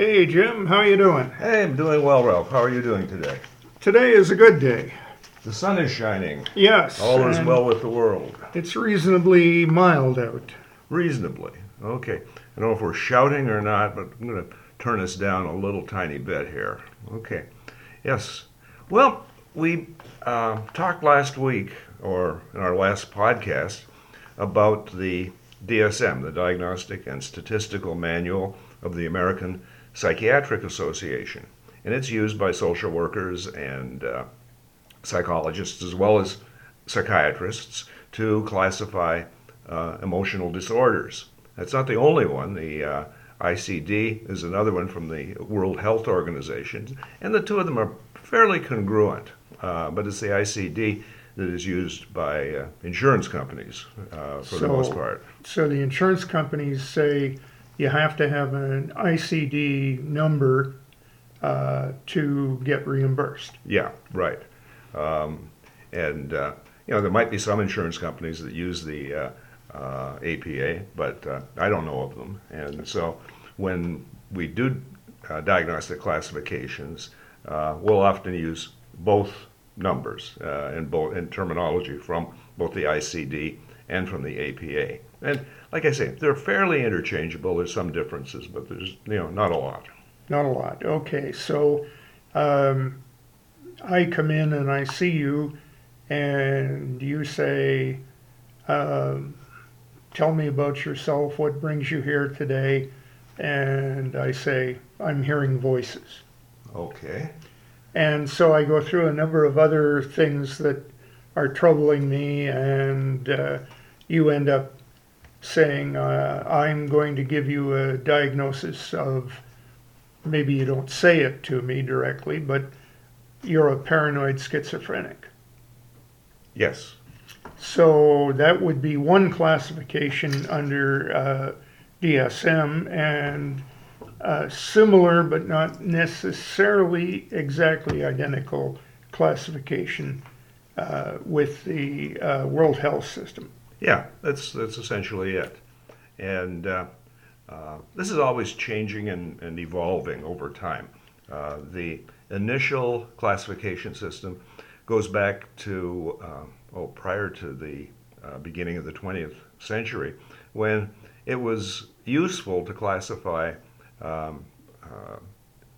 Hey Jim, how are you doing? Hey, I'm doing well, Ralph. How are you doing today? Today is a good day. The sun is shining. Yes. All is well with the world. It's reasonably mild out. Reasonably. Okay. I don't know if we're shouting or not, but I'm going to turn us down a little tiny bit here. Okay. Yes. Well, we uh, talked last week, or in our last podcast, about the DSM, the Diagnostic and Statistical Manual of the American Psychiatric Association. And it's used by social workers and uh, psychologists as well as psychiatrists to classify uh, emotional disorders. That's not the only one. The uh, ICD is another one from the World Health Organization, and the two of them are fairly congruent. Uh, but it's the ICD that is used by uh, insurance companies uh, for the most part. So the insurance companies say you have to have an ICD number uh, to get reimbursed. Yeah, right. Um, and uh, you know there might be some insurance companies that use the uh, uh, APA, but uh, I don't know of them. And so when we do uh, diagnostic classifications, uh, we'll often use both numbers uh, and both in terminology from both the ICD and from the APA. And like I say, they're fairly interchangeable. There's some differences, but there's you know not a lot. Not a lot. Okay, so um, I come in and I see you, and you say, um, "Tell me about yourself. What brings you here today?" And I say, "I'm hearing voices." Okay. And so I go through a number of other things that are troubling me, and uh, you end up saying, uh, I'm going to give you a diagnosis of, maybe you don't say it to me directly, but you're a paranoid schizophrenic. Yes. So that would be one classification under uh, DSM and uh, similar but not necessarily exactly identical classification uh, with the uh, World Health System. Yeah, that's that's essentially it. And uh, uh, this is always changing and, and evolving over time. Uh, the initial classification system goes back to uh, oh prior to the uh, beginning of the 20th century, when it was useful to classify um, uh,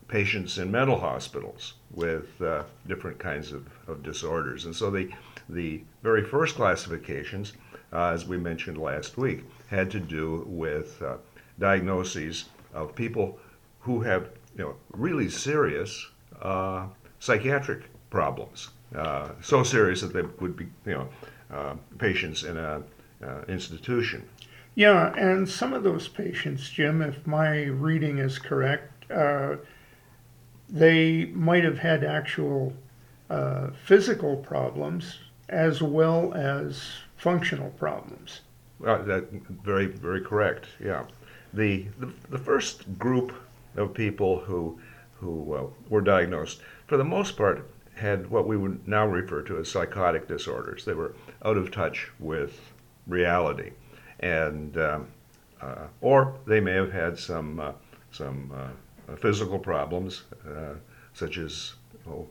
patients in mental hospitals with uh, different kinds of, of disorders. And so the, the very first classifications, uh, as we mentioned last week, had to do with uh, diagnoses of people who have you know, really serious uh, psychiatric problems. Uh, so serious that they would be you know, uh, patients in an institution. Yeah, and some of those patients, Jim, if my reading is correct, uh, they might have had actual uh, physical problems as well as functional problems. Uh, that very very correct. Yeah, the the, the first group of people who who uh, were diagnosed, for the most part, had what we would now refer to as psychotic disorders. They were out of touch with reality, and um, uh, or they may have had some uh, some uh, physical problems, uh, such as oh,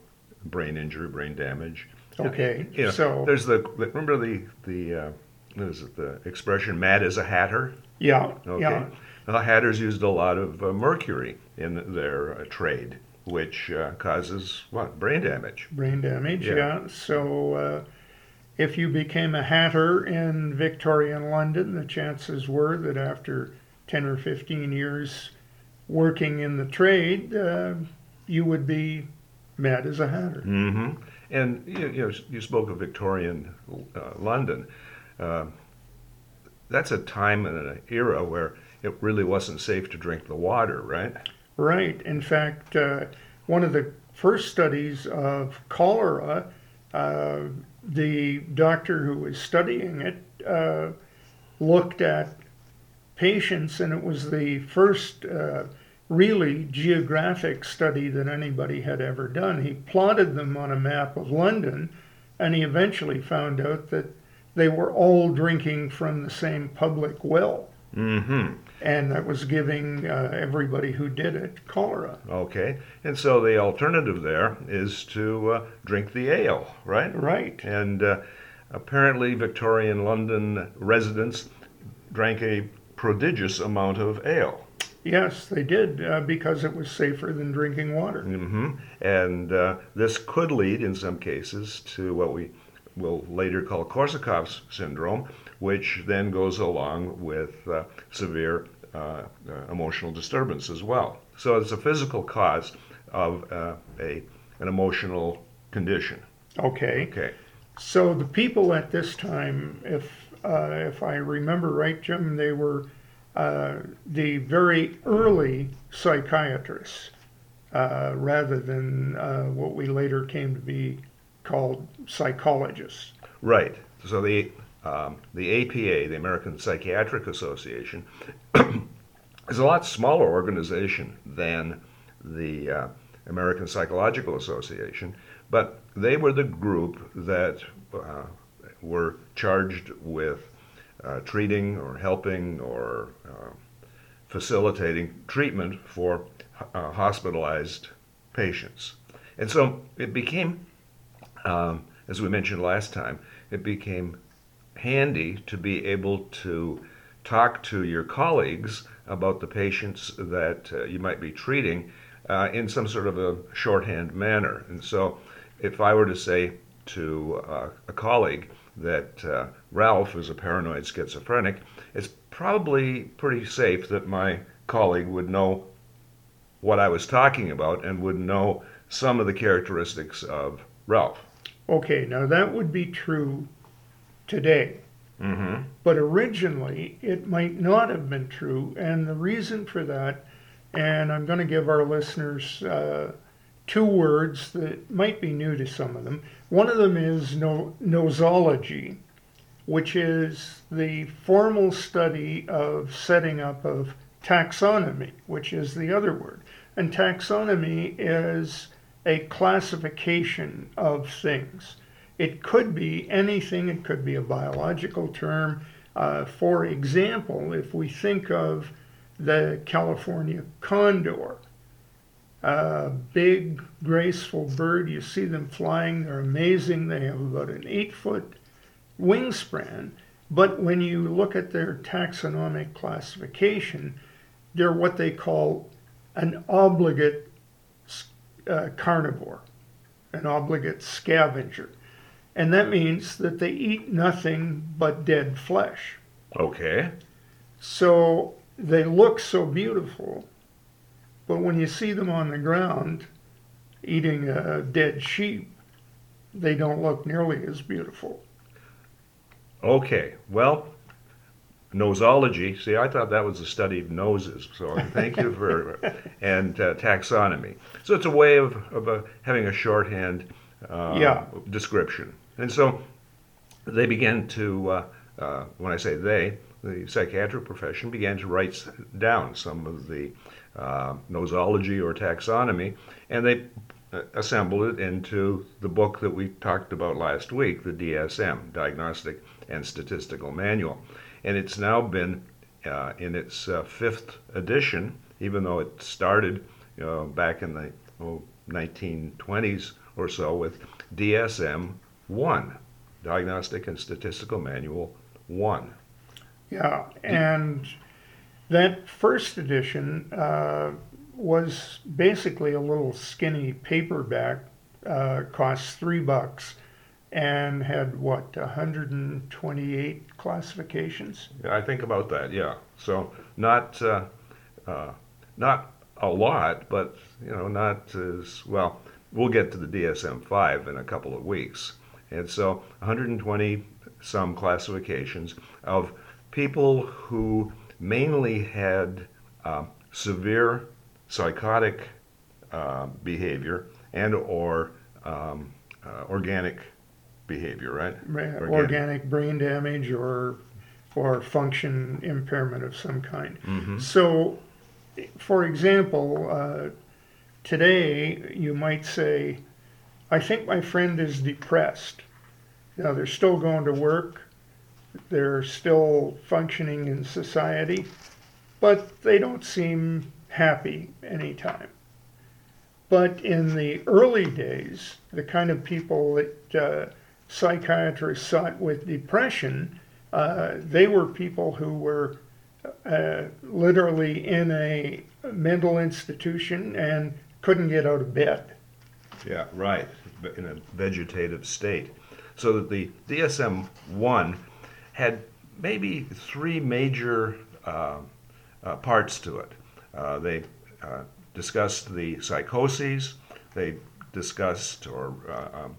brain injury, brain damage. Okay, You know, so there's the remember the the uh, what is it the expression "mad as a hatter"? yeah, Okay, yeah, well, hatters used a lot of uh, mercury in their uh, trade, which uh, causes what brain damage. brain damage. Yeah. Yeah. So uh, if you became a hatter in Victorian London, the chances were that after ten or fifteen years working in the trade, uh, you would be mad as a hatter. Mm-hmm. And you, you know, you spoke of Victorian uh, London. Uh, that's a time and an era where it really wasn't safe to drink the water, right? Right. In fact, uh, one of the first studies of cholera Uh, the doctor who was studying it uh, looked at patients, and it was the first uh, really geographic study that anybody had ever done. He plotted them on a map of London, and he eventually found out that they were all drinking from the same public well. Mm-hmm. And that was giving uh, everybody who did it cholera. Okay. And so the alternative there is to uh, drink the ale, right? Right. And uh, apparently, Victorian London residents drank a prodigious amount of ale. Yes, they did uh, because it was safer than drinking water. hmm And uh, this could lead, in some cases, to what we will later call Korsakoff's syndrome, which then goes along with uh, severe uh, uh, emotional disturbance as well. So it's a physical cause of uh, a, an emotional condition. Okay. Okay. So the people at this time, if uh, if I remember right, Jim, they were uh, the very early psychiatrists, uh, rather than uh, what we later came to be called psychologists. Right. So the um, the APA, the American Psychiatric Association, is a lot smaller organization than the uh, American Psychological Association, but they were the group that uh, were charged with uh, treating or helping or uh, facilitating treatment for uh, hospitalized patients. And so it became, um, as we mentioned last time, it became handy to be able to talk to your colleagues about the patients that uh, you might be treating uh, in some sort of a shorthand manner. And so if I were to say to uh, a colleague that uh, Ralph is a paranoid schizophrenic, it's probably pretty safe that my colleague would know what I was talking about and would know some of the characteristics of Ralph. Okay, now that would be true today. Mm-hmm. But originally, it might not have been true. And the reason for that, and I'm going to give our listeners uh, two words that might be new to some of them. One of them is no, nosology, which is the formal study of setting up of taxonomy, which is the other word. And taxonomy is a classification of things. It could be anything, it could be a biological term. Uh, for example, if we think of the California condor, a big, graceful bird, you see them flying, they're amazing. They have about an eight foot wingspan. But when you look at their taxonomic classification, they're what they call an obligate uh, carnivore, an obligate scavenger. And that means that they eat nothing but dead flesh. Okay. So they look so beautiful, but when you see them on the ground eating a dead sheep, they don't look nearly as beautiful. Okay. Well, nosology. See, I thought that was the study of noses. So thank you for and uh, taxonomy. So it's a way of of uh, having a shorthand uh, Yeah. description. And so they began to. Uh, uh, when I say they, the psychiatric profession began to write down some of the uh, nosology or taxonomy, and they assembled it into the book that we talked about last week, the DSM, Diagnostic and Statistical Manual. And it's now been uh, in its uh, fifth edition, even though it started know, back in the oh, 1920s or so with DSM 1, Diagnostic and Statistical Manual 1. Yeah, and that first edition uh, was basically a little skinny paperback, uh, cost three bucks, and had what 128 classifications. I think about that. Yeah. So not uh, uh, not a lot, but you know, not as well. We'll get to the DSM five in a couple of weeks, and so 120 some classifications of people who mainly had uh, severe psychotic uh, behavior and or um, uh, organic behavior, right? Organic. Organic. brain damage or or function impairment of some kind. Mm-hmm. So, for example, uh, today you might say, I think my friend is depressed. Now, they're still going to work, they're still functioning in society, but they don't seem happy anytime. But in the early days, the kind of people that uh, psychiatrists sought with depression, uh, they were people who were uh, literally in a mental institution and couldn't get out of bed. Yeah, right. In a vegetative state. So that the DSM 1 had maybe three major uh, uh, parts to it. Uh, they uh, discussed the psychoses, they discussed or um,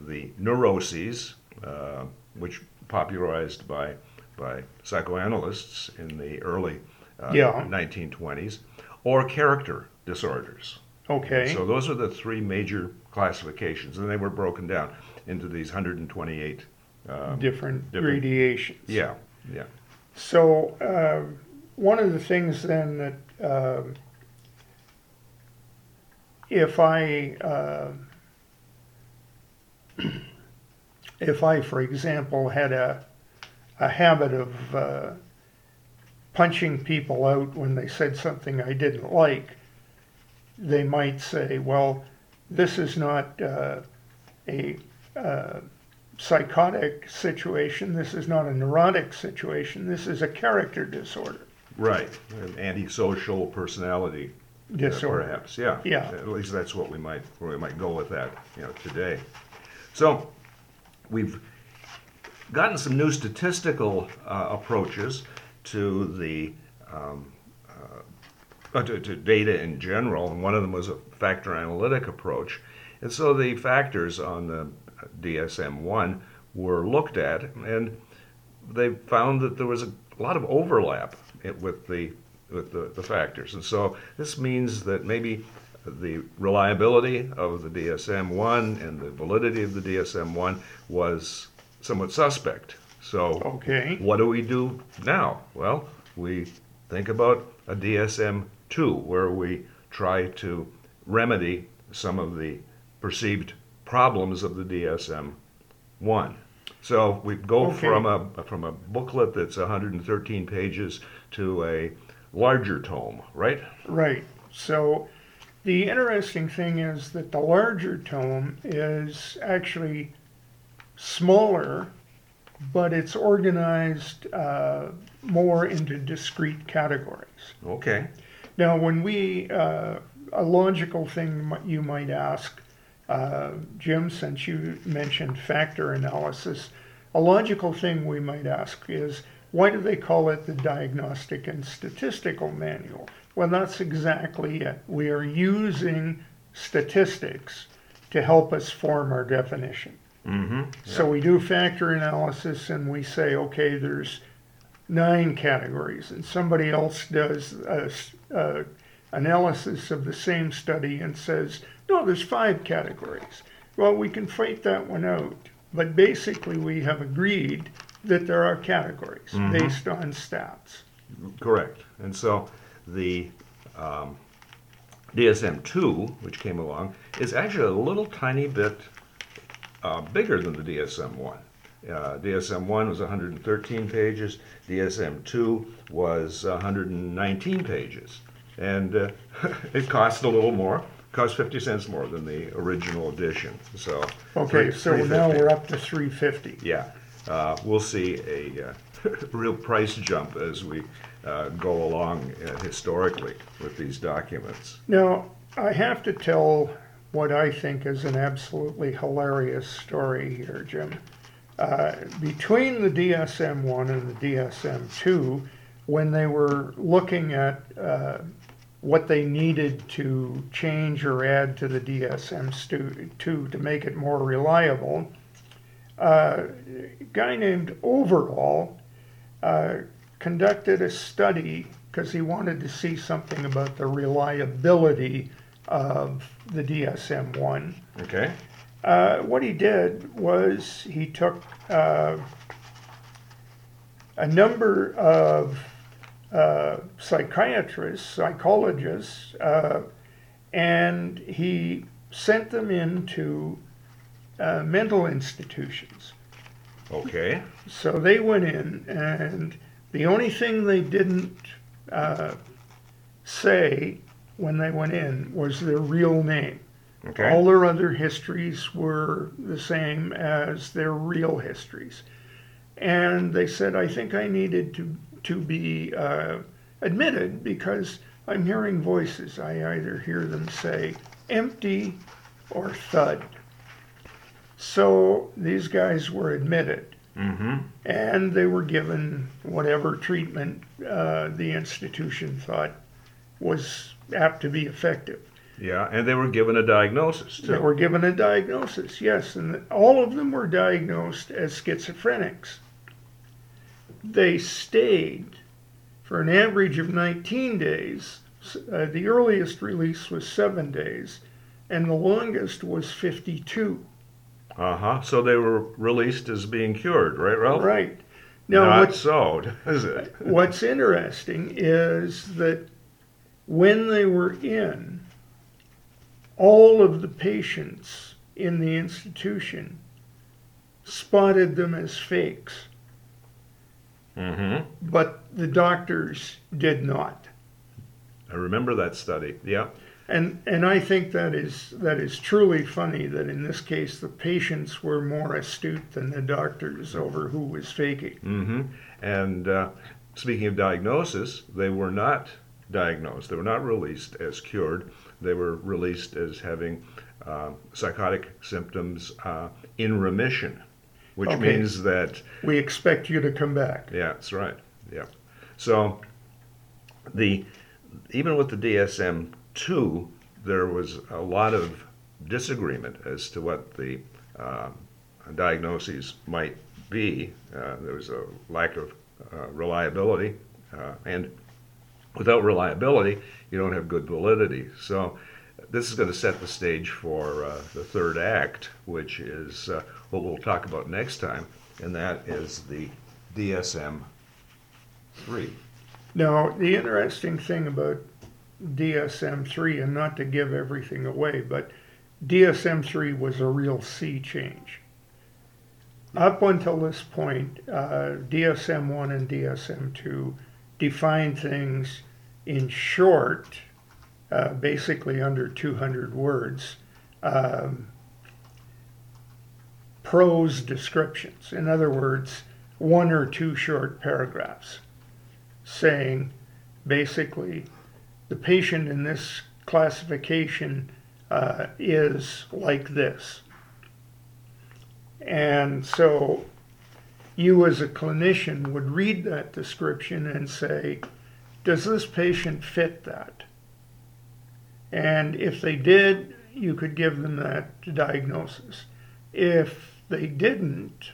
the neuroses, uh, which popularized by by psychoanalysts in the early uh, Yeah. 1920s, or character disorders. Okay. So those are the three major classifications, and they were broken down into these 128. Um, different, different- gradations. yeah, yeah. So, uh, one of the things then that um if I uh, if I, for example, had a a habit of uh, punching people out when they said something I didn't like, they might say, "Well, this is not uh, a uh, psychotic situation. This is not a neurotic situation. This is a character disorder. Right, an antisocial personality uh, Disorder. perhaps. Yeah, Yeah. At least that's what we might where we might go with that, you know, today. So we've gotten some new statistical uh, approaches to the um, uh, to, to data in general, and one of them was a factor analytic approach. And so the factors on the DSM 1 were looked at, and they found that there was a lot of overlap with the with the, the factors. And so this means that maybe the reliability of the DSM 1 and the validity of the DSM 1 was somewhat suspect. So Okay. what do we do now? Well, we think about a DSM 2 where we try to remedy some of the perceived problems of the DSM 1. So we go Okay. from a from a booklet that's 113 pages to a larger tome, right? Right. So the interesting thing is that the larger tome is actually smaller, but it's organized uh, more into discrete categories. Okay. Now, when we, uh, a logical thing you might ask, uh, Jim, since you mentioned factor analysis, a logical thing we might ask is why do they call it the Diagnostic and Statistical Manual? Well, that's exactly it. We are using statistics to help us form our definition. Mm-hmm. So we do factor analysis and we say, okay, there's nine categories, and somebody else does a, a analysis of the same study and says, no, there's five categories. Well, we can fight that one out, but basically we have agreed that there are categories based on stats. Correct. And so the um, DSM 2, which came along, is actually a little tiny bit uh, bigger than the DSM 1. Uh, DSM 1 was 113 pages, DSM 2 was 119 pages. And uh, it cost a little more, cost 50 cents more than the original edition. So, Okay, three- so now we're up to 350. Yeah, uh, we'll see a uh, real price jump as we uh, go along uh, historically with these documents. Now, I have to tell what I think is an absolutely hilarious story here, Jim. Uh, between the DSM 1 and the DSM 2, when they were looking at uh, what they needed to change or add to the DSM 2 to make it more reliable, uh, a guy named Overall uh, conducted a study because he wanted to see something about the reliability of the DSM 1. Okay? Uh, what he did was he took uh, a number of uh, psychiatrists, psychologists, uh, and he sent them into uh, mental institutions. Okay. So they went in, and the only thing they didn't uh, say when they went in was their real name. Okay. All their other histories were the same as their real histories. And they said, I think I needed to, to be uh, admitted because I'm hearing voices. I either hear them say empty or thud. So these guys were admitted Mm-hmm. and they were given whatever treatment uh, the institution thought was apt to be effective. Yeah, and they were given a diagnosis They were given a diagnosis, yes, and all of them were diagnosed as schizophrenics. They stayed for an average of 19 days. Uh, the earliest release was seven days, and the longest was 52. Uh huh. So they were released as being cured, right, Ralph? Right. Now, Not what's, so, is it? what's interesting is that when they were in, all of the patients in the institution spotted them as fakes, Mm-hmm. but the doctors did not. I remember that study. Yeah. And and I think that is that is truly funny that in this case the patients were more astute than the doctors over who was faking. Mm-hmm. And uh, speaking of diagnosis, they were not diagnosed. They were not released as cured. They were released as having uh, psychotic symptoms uh, in remission, which Okay. means that We expect you to come back. Yeah, that's right. Yeah. So the even with the DSM two, there was a lot of disagreement as to what the um, diagnoses might be. Uh, there was a lack of uh, reliability, uh, and without reliability, you don't have good validity. So this is going to set the stage for uh, the third act, which is uh, what we'll talk about next time, and that is the DSM three. Now, the interesting thing about DSM 3, and not to give everything away, but DSM 3 was a real sea change. Up until this point, uh, DSM 1 and DSM 2 defined things in short, uh, basically under 200 words, um, prose descriptions. In other words, one or two short paragraphs saying basically the patient in this classification uh, is like this. And so you, as a clinician, would read that description and say, Does this patient fit that? And if they did, you could give them that diagnosis. If they didn't,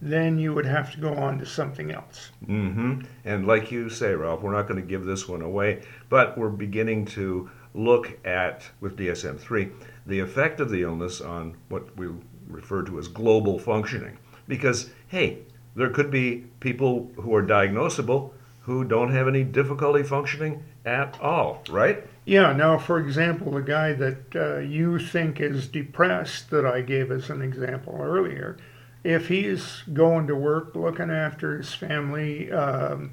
then you would have to go on to something else. Mm-hmm. And like you say, Ralph, we're not going to give this one away, but we're beginning to look at, with DSM 3, the effect of the illness on what we refer to as global functioning. Because, hey, there could be people who are diagnosable who don't have any difficulty functioning at all, right? Yeah, now, for example, the guy that uh, you think is depressed, that I gave as an example earlier, if he's going to work, looking after his family, um,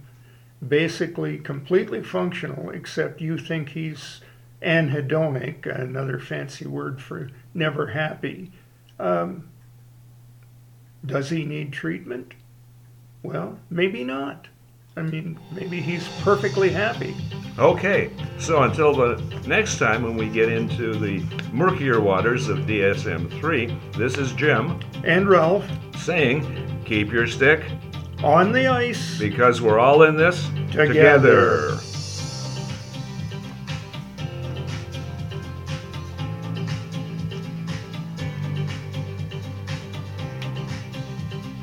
basically completely functional, except you think he's anhedonic, another fancy word for never happy, um, does he need treatment? Well, maybe not. I mean, maybe he's perfectly happy. Okay, so until the next time when we get into the murkier waters of DSM 3, this is Jim And Ralph, saying, keep your stick on the ice. because we're all in this Together. together.